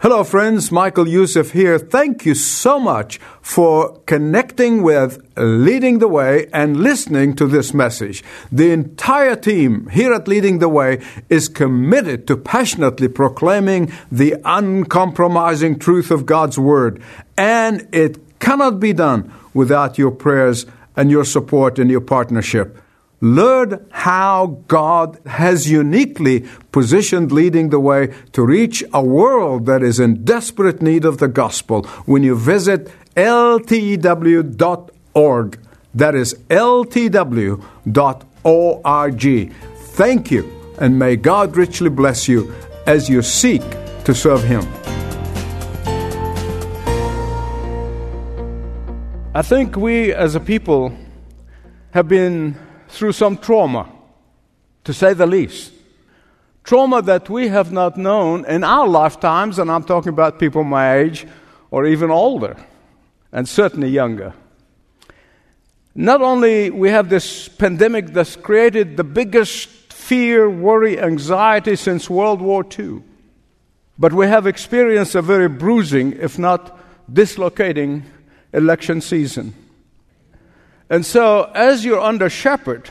Hello, friends. Michael Youssef here. Thank you so much for connecting with Leading the Way and listening to this message. The entire team here at Leading the Way is committed to passionately proclaiming the uncompromising truth of God's Word. And it cannot be done without your prayers and your support and your partnership. Learn how God has uniquely positioned leading the way to reach a world that is in desperate need of the gospel when you visit ltw.org. That is ltw.org. Thank you, and may God richly bless you as you seek to serve Him. I think we as a people have been through some trauma, to say the least. Trauma that we have not known in our lifetimes, and I'm talking about people my age or even older, and certainly younger. Not only we have this pandemic that's created the biggest fear, worry, anxiety since World War II, but we have experienced a very bruising, if not dislocating, election season. And so, as you're under shepherd,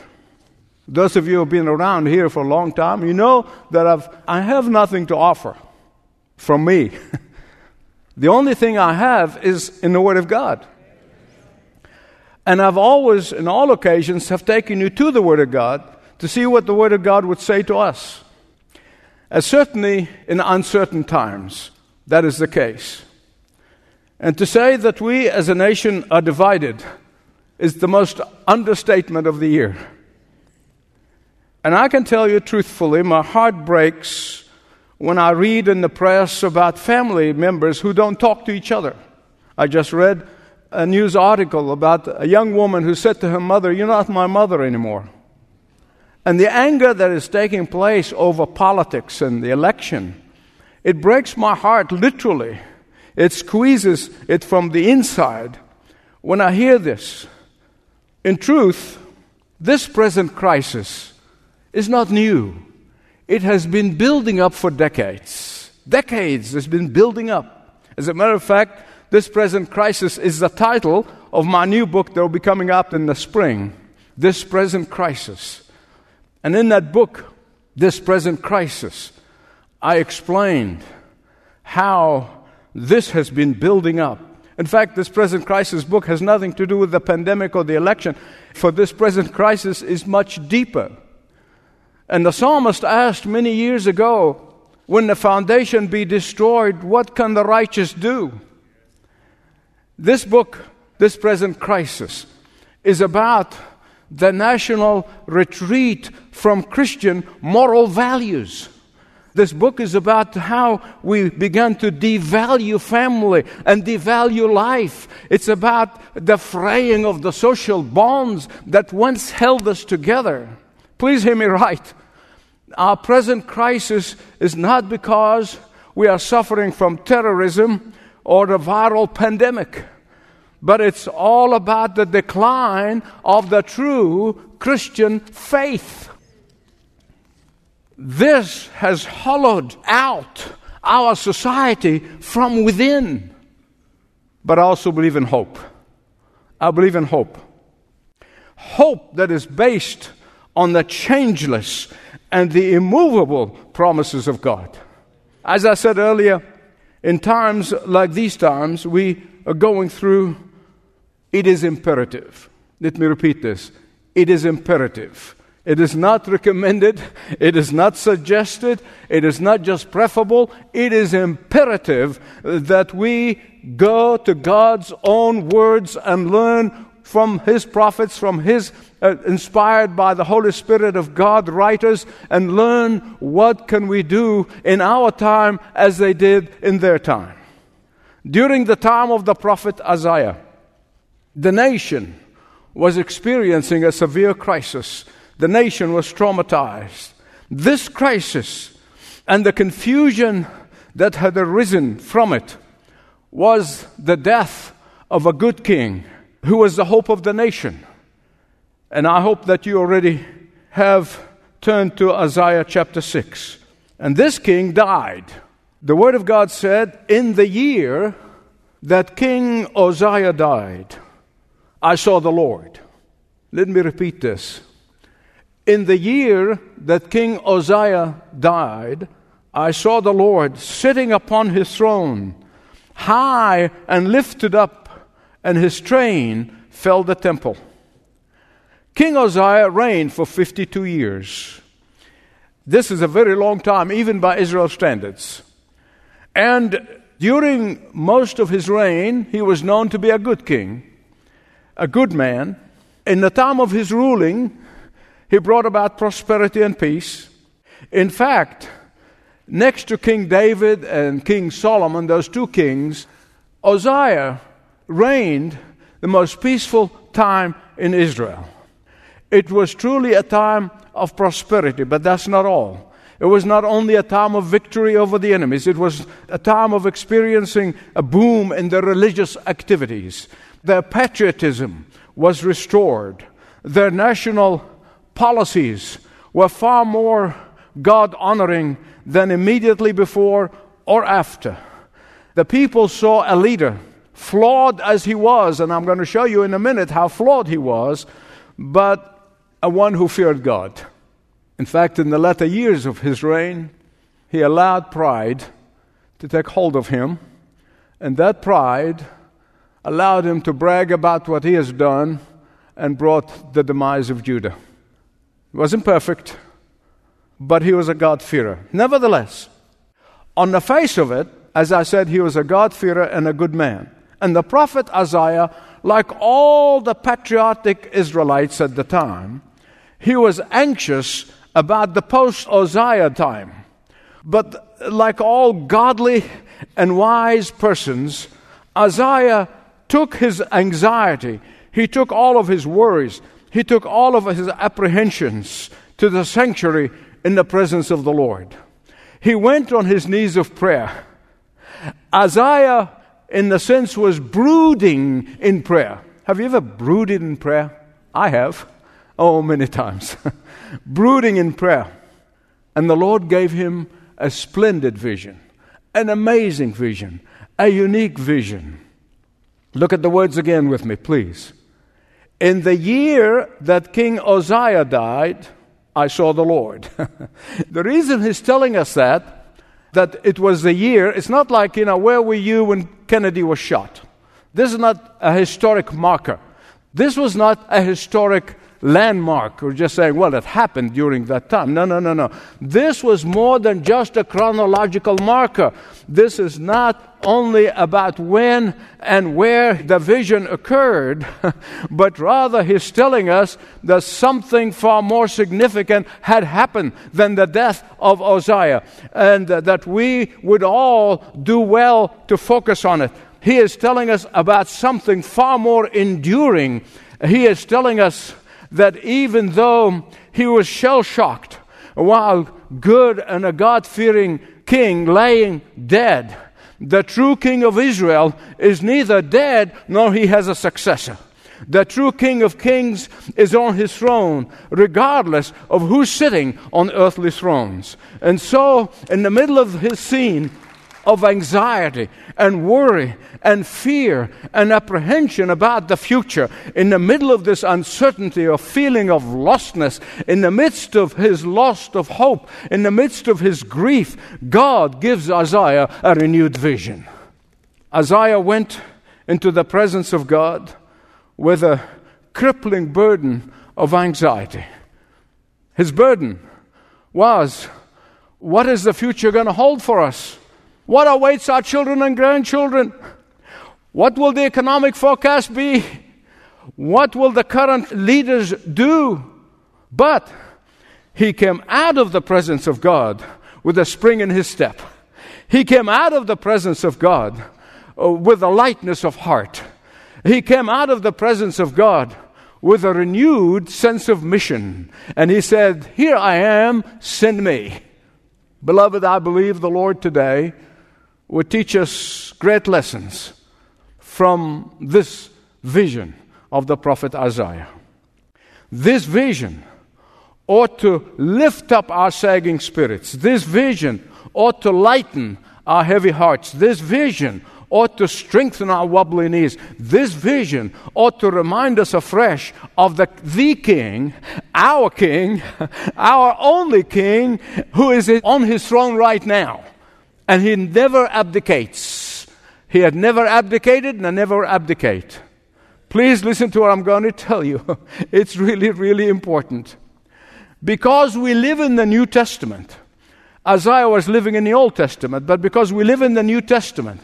those of you who have been around here for a long time, you know that I've, I have nothing to offer from me. the only thing I have is in the Word of God. And I've always, in all occasions, have taken you to the Word of God to see what the Word of God would say to us. And certainly in uncertain times, that is the case. And to say that we as a nation are divided is the most understatement of the year. And I can tell you truthfully, my heart breaks when I read in the press about family members who don't talk to each other. I just read a news article about a young woman who said to her mother, You're not my mother anymore. And the anger that is taking place over politics and the election, it breaks my heart literally. It squeezes it from the inside when I hear this. In truth, this present crisis is not new. It has been building up for decades. Decades it's been building up. As a matter of fact, this present crisis is the title of my new book that will be coming out in the spring. This present crisis. And in that book, This Present Crisis, I explained how this has been building up in fact, this present crisis book has nothing to do with the pandemic or the election, for this present crisis is much deeper. And the psalmist asked many years ago, when the foundation be destroyed, what can the righteous do? This book, this present crisis, is about the national retreat from Christian moral values. This book is about how we began to devalue family and devalue life. It's about the fraying of the social bonds that once held us together. Please hear me right. Our present crisis is not because we are suffering from terrorism or the viral pandemic, but it's all about the decline of the true Christian faith. This has hollowed out our society from within. But I also believe in hope. I believe in hope. Hope that is based on the changeless and the immovable promises of God. As I said earlier, in times like these times, we are going through, it is imperative. Let me repeat this it is imperative it is not recommended, it is not suggested, it is not just preferable, it is imperative that we go to God's own words and learn from His prophets, from His uh, inspired by the Holy Spirit of God writers, and learn what can we do in our time as they did in their time. During the time of the prophet Isaiah, the nation was experiencing a severe crisis the nation was traumatized. This crisis and the confusion that had arisen from it was the death of a good king who was the hope of the nation. And I hope that you already have turned to Isaiah chapter 6. And this king died. The Word of God said, In the year that King Uzziah died, I saw the Lord. Let me repeat this. In the year that King Uzziah died, I saw the Lord sitting upon his throne, high and lifted up, and his train filled the temple. King Uzziah reigned for 52 years. This is a very long time, even by Israel standards. And during most of his reign, he was known to be a good king, a good man. In the time of his ruling, he brought about prosperity and peace. In fact, next to King David and King Solomon, those two kings, Uzziah reigned the most peaceful time in Israel. It was truly a time of prosperity, but that's not all. It was not only a time of victory over the enemies, it was a time of experiencing a boom in their religious activities. Their patriotism was restored. Their national policies were far more God honoring than immediately before or after. The people saw a leader, flawed as he was, and I'm going to show you in a minute how flawed he was, but a one who feared God. In fact, in the latter years of his reign, he allowed pride to take hold of him, and that pride allowed him to brag about what he has done and brought the demise of Judah. Wasn't perfect, but he was a God-fearer. Nevertheless, on the face of it, as I said, he was a God-fearer and a good man. And the prophet Isaiah, like all the patriotic Israelites at the time, he was anxious about the post Uzziah time. But like all godly and wise persons, Isaiah took his anxiety, he took all of his worries, he took all of his apprehensions to the sanctuary in the presence of the Lord. He went on his knees of prayer. Isaiah, in the sense, was brooding in prayer. Have you ever brooded in prayer? I have. Oh, many times. Brooding in prayer. And the Lord gave him a splendid vision, an amazing vision, a unique vision. Look at the words again with me, please. In the year that King Uzziah died, I saw the Lord. the reason he's telling us that, that it was the year, it's not like, you know, where were you when Kennedy was shot? This is not a historic marker. This was not a historic landmark or just saying, well, it happened during that time. No, no, no, no. This was more than just a chronological marker. This is not only about when and where the vision occurred, but rather he's telling us that something far more significant had happened than the death of Uzziah, and that we would all do well to focus on it. He is telling us about something far more enduring. He is telling us that even though he was shell shocked while good and a God fearing king laying dead, the true king of Israel is neither dead nor he has a successor. The true King of Kings is on his throne, regardless of who's sitting on earthly thrones. And so, in the middle of his scene, of anxiety and worry and fear and apprehension about the future, in the middle of this uncertainty or feeling of lostness, in the midst of his loss of hope, in the midst of his grief, God gives Isaiah a renewed vision. Isaiah went into the presence of God with a crippling burden of anxiety. His burden was what is the future going to hold for us? What awaits our children and grandchildren? What will the economic forecast be? What will the current leaders do? But he came out of the presence of God with a spring in his step. He came out of the presence of God uh, with a lightness of heart. He came out of the presence of God with a renewed sense of mission. And he said, Here I am, send me. Beloved, I believe the Lord today would teach us great lessons from this vision of the prophet Isaiah. This vision ought to lift up our sagging spirits. This vision ought to lighten our heavy hearts. This vision ought to strengthen our wobbly knees. This vision ought to remind us afresh of the, the King, our King, our only King, who is on his throne right now. And he never abdicates. He had never abdicated and never abdicate. Please listen to what I'm going to tell you. It's really, really important. Because we live in the New Testament, Isaiah was living in the Old Testament, but because we live in the New Testament,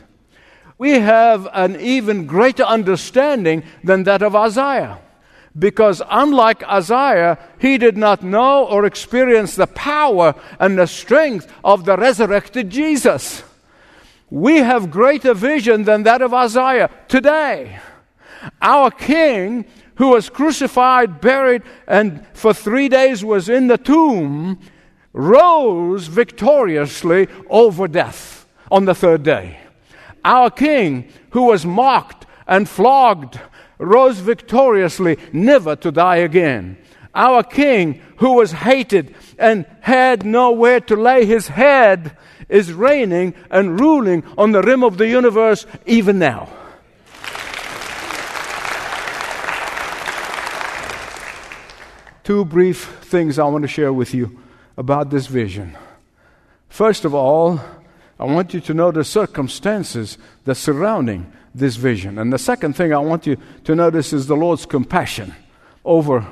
we have an even greater understanding than that of Isaiah. Because unlike Isaiah, he did not know or experience the power and the strength of the resurrected Jesus. We have greater vision than that of Isaiah today. Our King, who was crucified, buried, and for three days was in the tomb, rose victoriously over death on the third day. Our King, who was mocked and flogged, rose victoriously, never to die again. Our King, who was hated and had nowhere to lay his head, is reigning and ruling on the rim of the universe even now. Two brief things I want to share with you about this vision. First of all, I want you to know the circumstances that surrounding this vision. And the second thing I want you to notice is the Lord's compassion over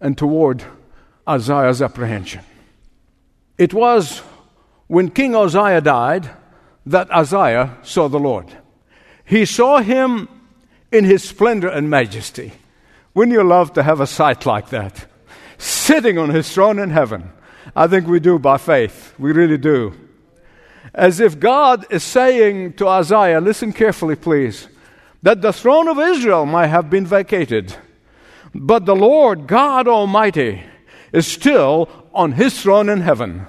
and toward Isaiah's apprehension. It was when King Uzziah died that Isaiah saw the Lord. He saw him in his splendor and majesty. Wouldn't you love to have a sight like that? Sitting on his throne in heaven. I think we do by faith. We really do as if God is saying to Isaiah, listen carefully, please, that the throne of Israel might have been vacated, but the Lord God Almighty is still on his throne in heaven.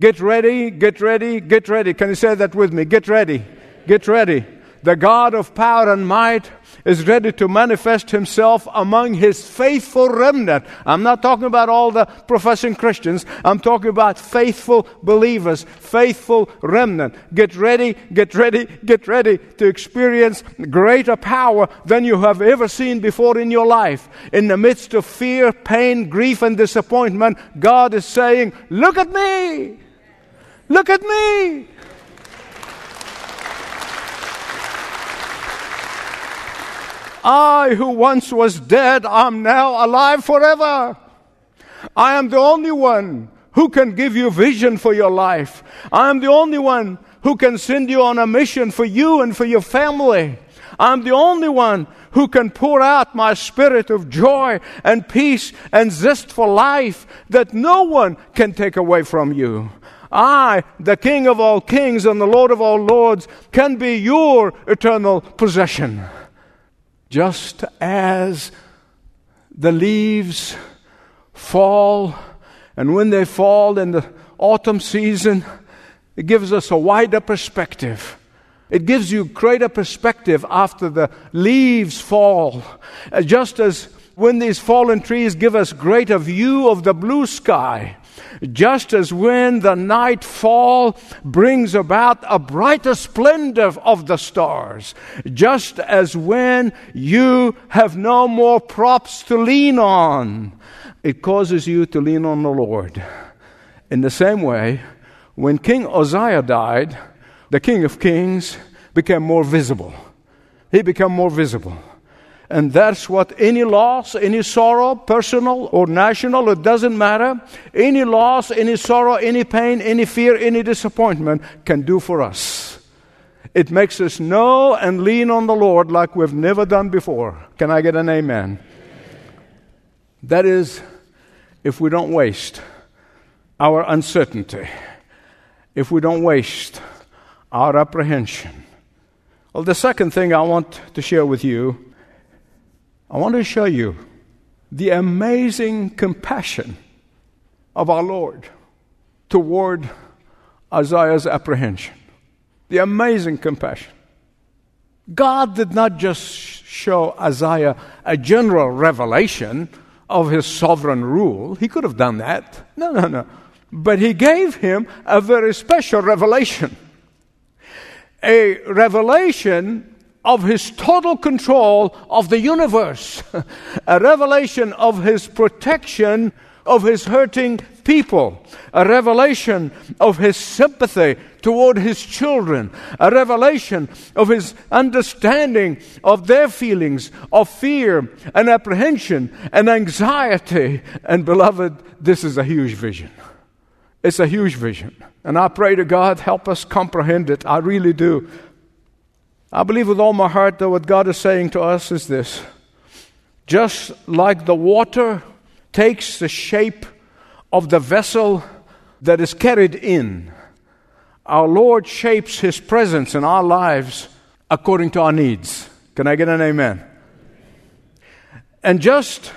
Get ready, get ready, get ready. Can you say that with me? Get ready, get ready. The God of power and might is ready to manifest himself among his faithful remnant. I'm not talking about all the professing Christians. I'm talking about faithful believers, faithful remnant. Get ready, get ready, get ready to experience greater power than you have ever seen before in your life. In the midst of fear, pain, grief, and disappointment, God is saying, Look at me! Look at me! I, who once was dead, am now alive forever. I am the only one who can give you vision for your life. I am the only one who can send you on a mission for you and for your family. I'm the only one who can pour out my spirit of joy and peace and zest for life that no one can take away from you. I, the King of all kings and the Lord of all lords, can be your eternal possession just as the leaves fall, and when they fall in the autumn season, it gives us a wider perspective. It gives you greater perspective after the leaves fall. Uh, just as when these fallen trees give us greater view of the blue sky, just as when the night fall brings about a brighter splendor of the stars, just as when you have no more props to lean on, it causes you to lean on the Lord. In the same way, when King Uzziah died, the King of Kings became more visible. He became more visible. And that's what any loss, any sorrow, personal or national, it doesn't matter. Any loss, any sorrow, any pain, any fear, any disappointment can do for us. It makes us know and lean on the Lord like we've never done before. Can I get an amen? That is, if we don't waste our uncertainty, if we don't waste our apprehension. Well, the second thing I want to share with you I want to show you the amazing compassion of our Lord toward Isaiah's apprehension. The amazing compassion. God did not just show Isaiah a general revelation of his sovereign rule. He could have done that. No, no, no. But he gave him a very special revelation. a revelation of his total control of the universe, a revelation of his protection of his hurting people, a revelation of his sympathy toward his children, a revelation of his understanding of their feelings of fear and apprehension and anxiety. And beloved, this is a huge vision. It's a huge vision. And I pray to God, help us comprehend it. I really do. I believe with all my heart that what God is saying to us is this just like the water takes the shape of the vessel that is carried in, our Lord shapes His presence in our lives according to our needs. Can I get an amen? And just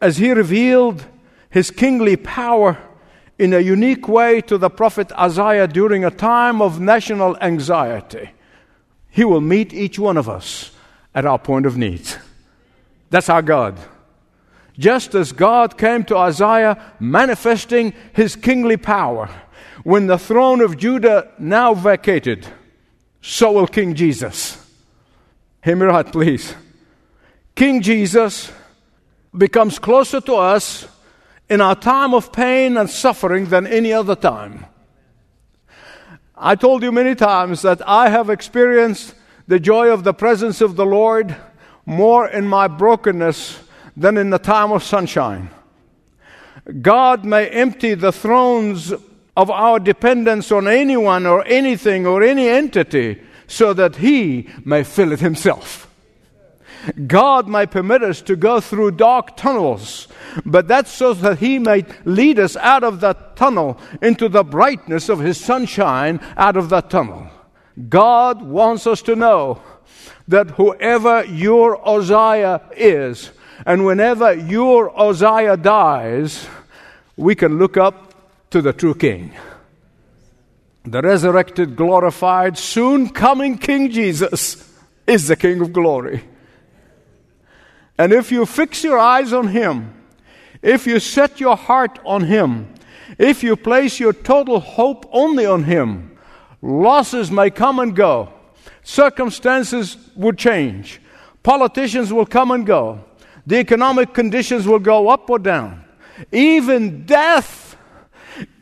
as He revealed His kingly power in a unique way to the prophet Isaiah during a time of national anxiety, He will meet each one of us at our point of need. That's our God. Just as God came to Isaiah manifesting his kingly power when the throne of Judah now vacated, so will King Jesus. Hear me right, please. King Jesus becomes closer to us in our time of pain and suffering than any other time. I told you many times that I have experienced the joy of the presence of the Lord more in my brokenness than in the time of sunshine. God may empty the thrones of our dependence on anyone or anything or any entity so that He may fill it Himself. God may permit us to go through dark tunnels, but that's so that He may lead us out of that tunnel into the brightness of His sunshine out of that tunnel. God wants us to know that whoever your Uzziah is, and whenever your Uzziah dies, we can look up to the true King. The resurrected, glorified, soon coming King Jesus is the King of glory. And if you fix your eyes on Him, if you set your heart on Him, if you place your total hope only on Him, losses may come and go. Circumstances would change. Politicians will come and go. The economic conditions will go up or down. Even death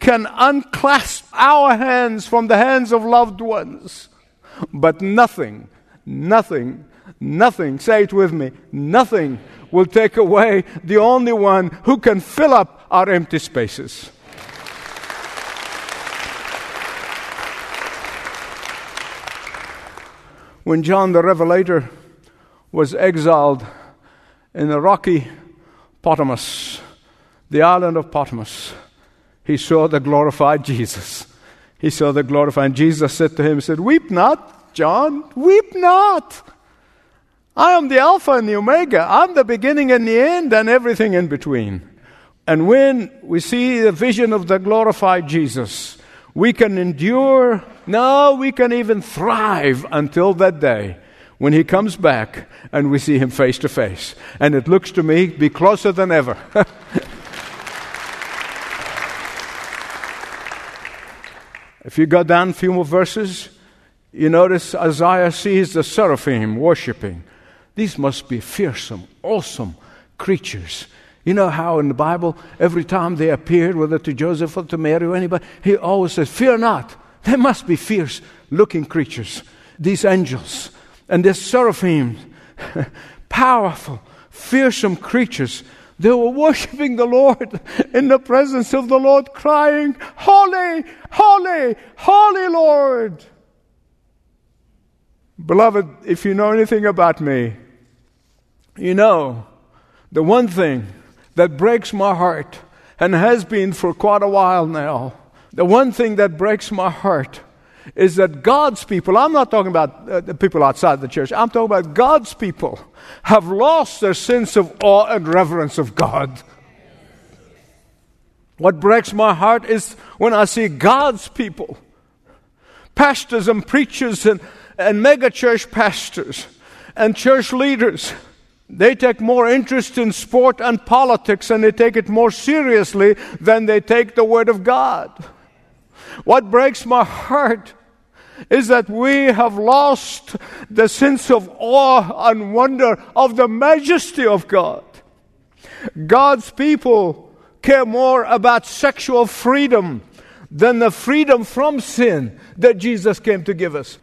can unclasp our hands from the hands of loved ones. But nothing, nothing Nothing, say it with me, nothing will take away the only one who can fill up our empty spaces. When John the Revelator was exiled in the rocky Patmos, the island of Patmos, he saw the glorified Jesus. He saw the glorified Jesus said to him, he said, Weep not, John, weep not. I am the Alpha and the Omega. I'm the beginning and the end and everything in between. And when we see the vision of the glorified Jesus, we can endure, no, we can even thrive until that day when he comes back and we see him face to face. And it looks to me be closer than ever. if you go down a few more verses, you notice Isaiah sees the seraphim worshiping. These must be fearsome, awesome creatures. You know how in the Bible, every time they appeared, whether to Joseph or to Mary or anybody, he always says, Fear not. They must be fierce looking creatures, these angels. And these seraphim, powerful, fearsome creatures. They were worshiping the Lord in the presence of the Lord, crying, Holy, holy, holy Lord. Beloved, if you know anything about me, you know the one thing that breaks my heart and has been for quite a while now, the one thing that breaks my heart is that God's people, I'm not talking about uh, the people outside the church, I'm talking about God's people, have lost their sense of awe and reverence of God. What breaks my heart is when I see God's people, pastors and preachers and and megachurch pastors and church leaders, they take more interest in sport and politics and they take it more seriously than they take the Word of God. What breaks my heart is that we have lost the sense of awe and wonder of the majesty of God. God's people care more about sexual freedom than the freedom from sin that Jesus came to give us.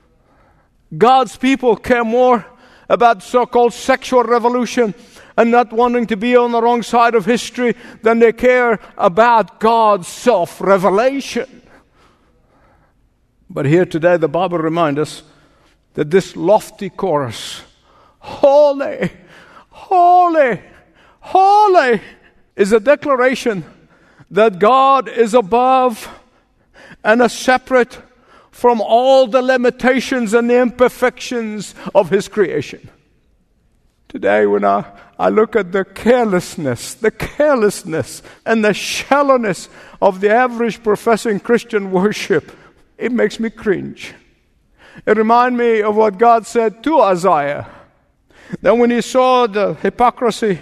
God's people care more about so called sexual revolution and not wanting to be on the wrong side of history than they care about God's self revelation. But here today, the Bible reminds us that this lofty chorus, Holy, Holy, Holy, is a declaration that God is above and a separate from all the limitations and the imperfections of His creation. Today, when I, I look at the carelessness, the carelessness and the shallowness of the average professing Christian worship, it makes me cringe. It reminds me of what God said to Isaiah. That when he saw the hypocrisy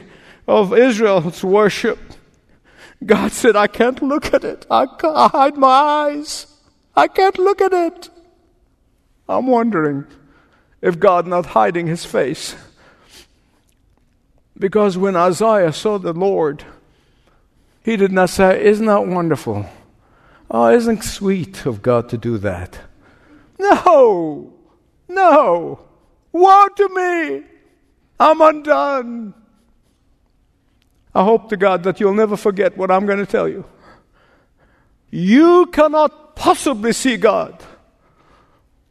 of Israel's worship, God said, I can't look at it. I, hide my eyes. I can't look at it. I'm wondering if God not hiding his face. Because when Isaiah saw the Lord, he did not say, Isn't that wonderful? Oh, isn't sweet of God to do that? No, no. Woe to me! I'm undone. I hope to God that you'll never forget what I'm going to tell you. You cannot possibly see God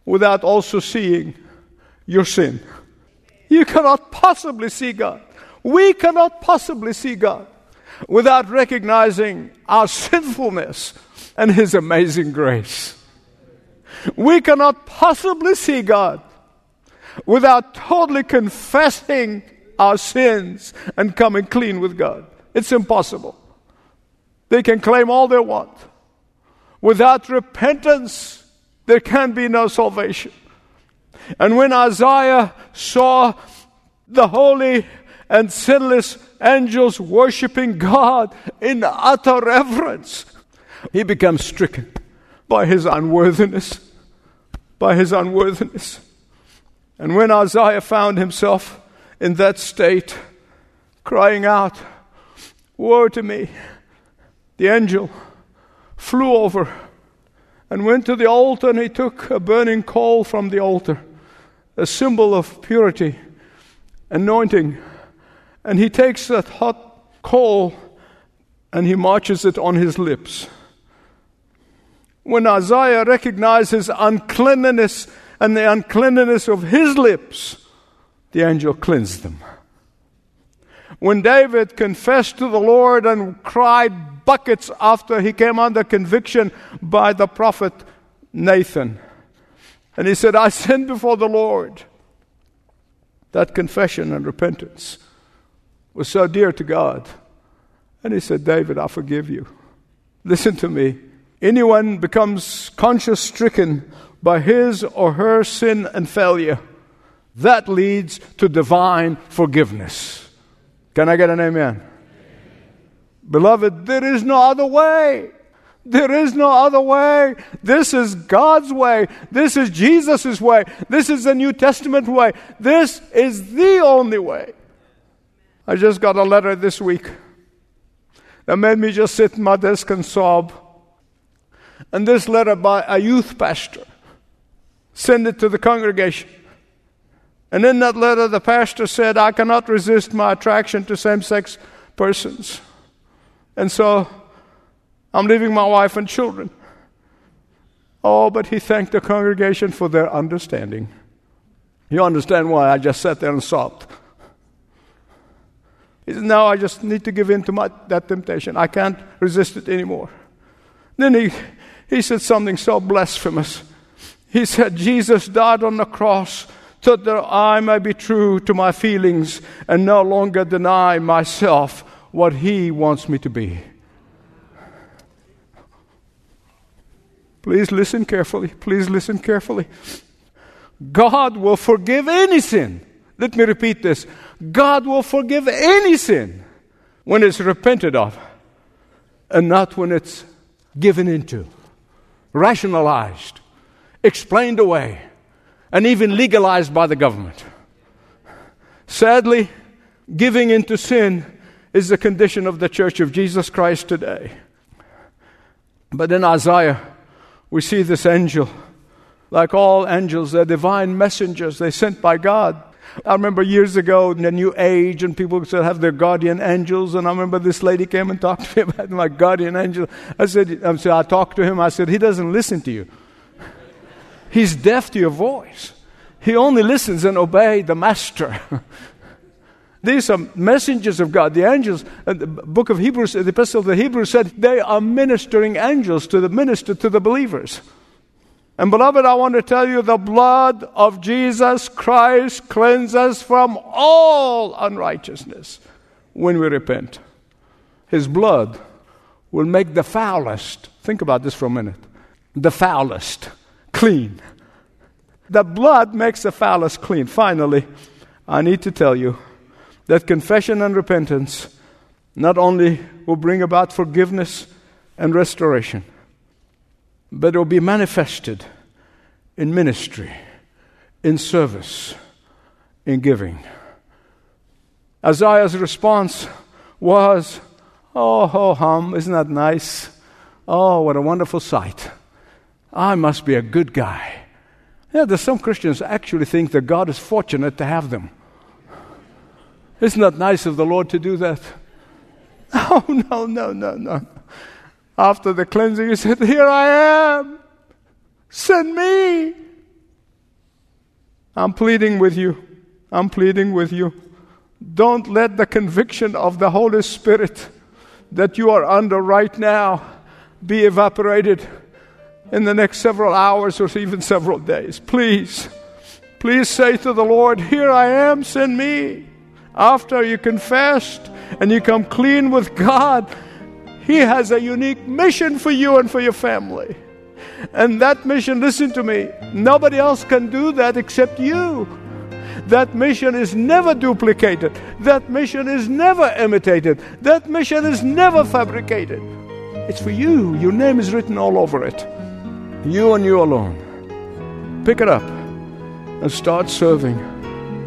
without also seeing your sin. You cannot possibly see God. We cannot possibly see God without recognizing our sinfulness and His amazing grace. We cannot possibly see God without totally confessing our sins and coming clean with God. It's impossible. They can claim all they want. Without repentance, there can be no salvation. And when Isaiah saw the holy and sinless angels worshiping God in utter reverence, he becomes stricken by his unworthiness. By his unworthiness. And when Isaiah found himself in that state, crying out, Woe to me! The angel flew over and went to the altar and he took a burning coal from the altar, a symbol of purity, anointing. And he takes that hot coal and he marches it on his lips. When Isaiah recognizes uncleanness and the uncleanness of his lips, the angel cleansed them. When David confessed to the Lord and cried buckets after he came under conviction by the prophet Nathan, and he said, I sinned before the Lord. That confession and repentance was so dear to God. And he said, David, I forgive you. Listen to me. Anyone becomes conscience stricken by his or her sin and failure, that leads to divine forgiveness. Can I get an amen? Beloved, there is no other way. There is no other way. This is God's way. This is Jesus' way. This is the New Testament way. This is the only way. I just got a letter this week that made me just sit in my desk and sob. And this letter by a youth pastor. Send it to the congregation. And in that letter, the pastor said, I cannot resist my attraction to same sex persons. And so I'm leaving my wife and children. Oh, but he thanked the congregation for their understanding. You understand why I just sat there and sobbed. He said, Now I just need to give in to my, that temptation. I can't resist it anymore. Then he, he said something so blasphemous. He said, Jesus died on the cross so that I may be true to my feelings and no longer deny myself what He wants me to be. Please listen carefully. Please listen carefully. God will forgive any sin. Let me repeat this God will forgive any sin when it's repented of and not when it's given into, rationalized explained away, and even legalized by the government. Sadly, giving into sin is the condition of the church of Jesus Christ today. But in Isaiah, we see this angel. Like all angels, they're divine messengers, they're sent by God. I remember years ago in the New Age, and people said have their guardian angels. And I remember this lady came and talked to me about my guardian angel. I said, I, said, I talked to him. I said, he doesn't listen to you. He's deaf to your voice. He only listens and obeys the master. These are messengers of God. The angels, uh, the book of Hebrews, the epistle of the Hebrews said they are ministering angels to the minister to the believers. And beloved, I want to tell you the blood of Jesus Christ cleanses from all unrighteousness when we repent. His blood will make the foulest, think about this for a minute, the foulest clean. The blood makes the foulest clean. Finally, I need to tell you that confession and repentance not only will bring about forgiveness and restoration, but it will be manifested in ministry, in service, in giving. Isaiah's response was, Oh, ho hum, isn't that nice? Oh, what a wonderful sight. I must be a good guy. Yeah, there's some Christians actually think that God is fortunate to have them. Isn't that nice of the Lord to do that? Oh, no, no, no, no. After the cleansing, he said, Here I am. Send me. I'm pleading with you. I'm pleading with you. Don't let the conviction of the Holy Spirit that you are under right now be evaporated in the next several hours or even several days. Please, please say to the Lord, Here I am, send me. After you confessed and you come clean with God, He has a unique mission for you and for your family. And that mission, listen to me, nobody else can do that except you. That mission is never duplicated. That mission is never imitated. That mission is never fabricated. It's for you. Your name is written all over it. You and you alone. Pick it up and start serving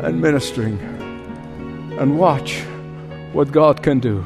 and ministering and watch what God can do.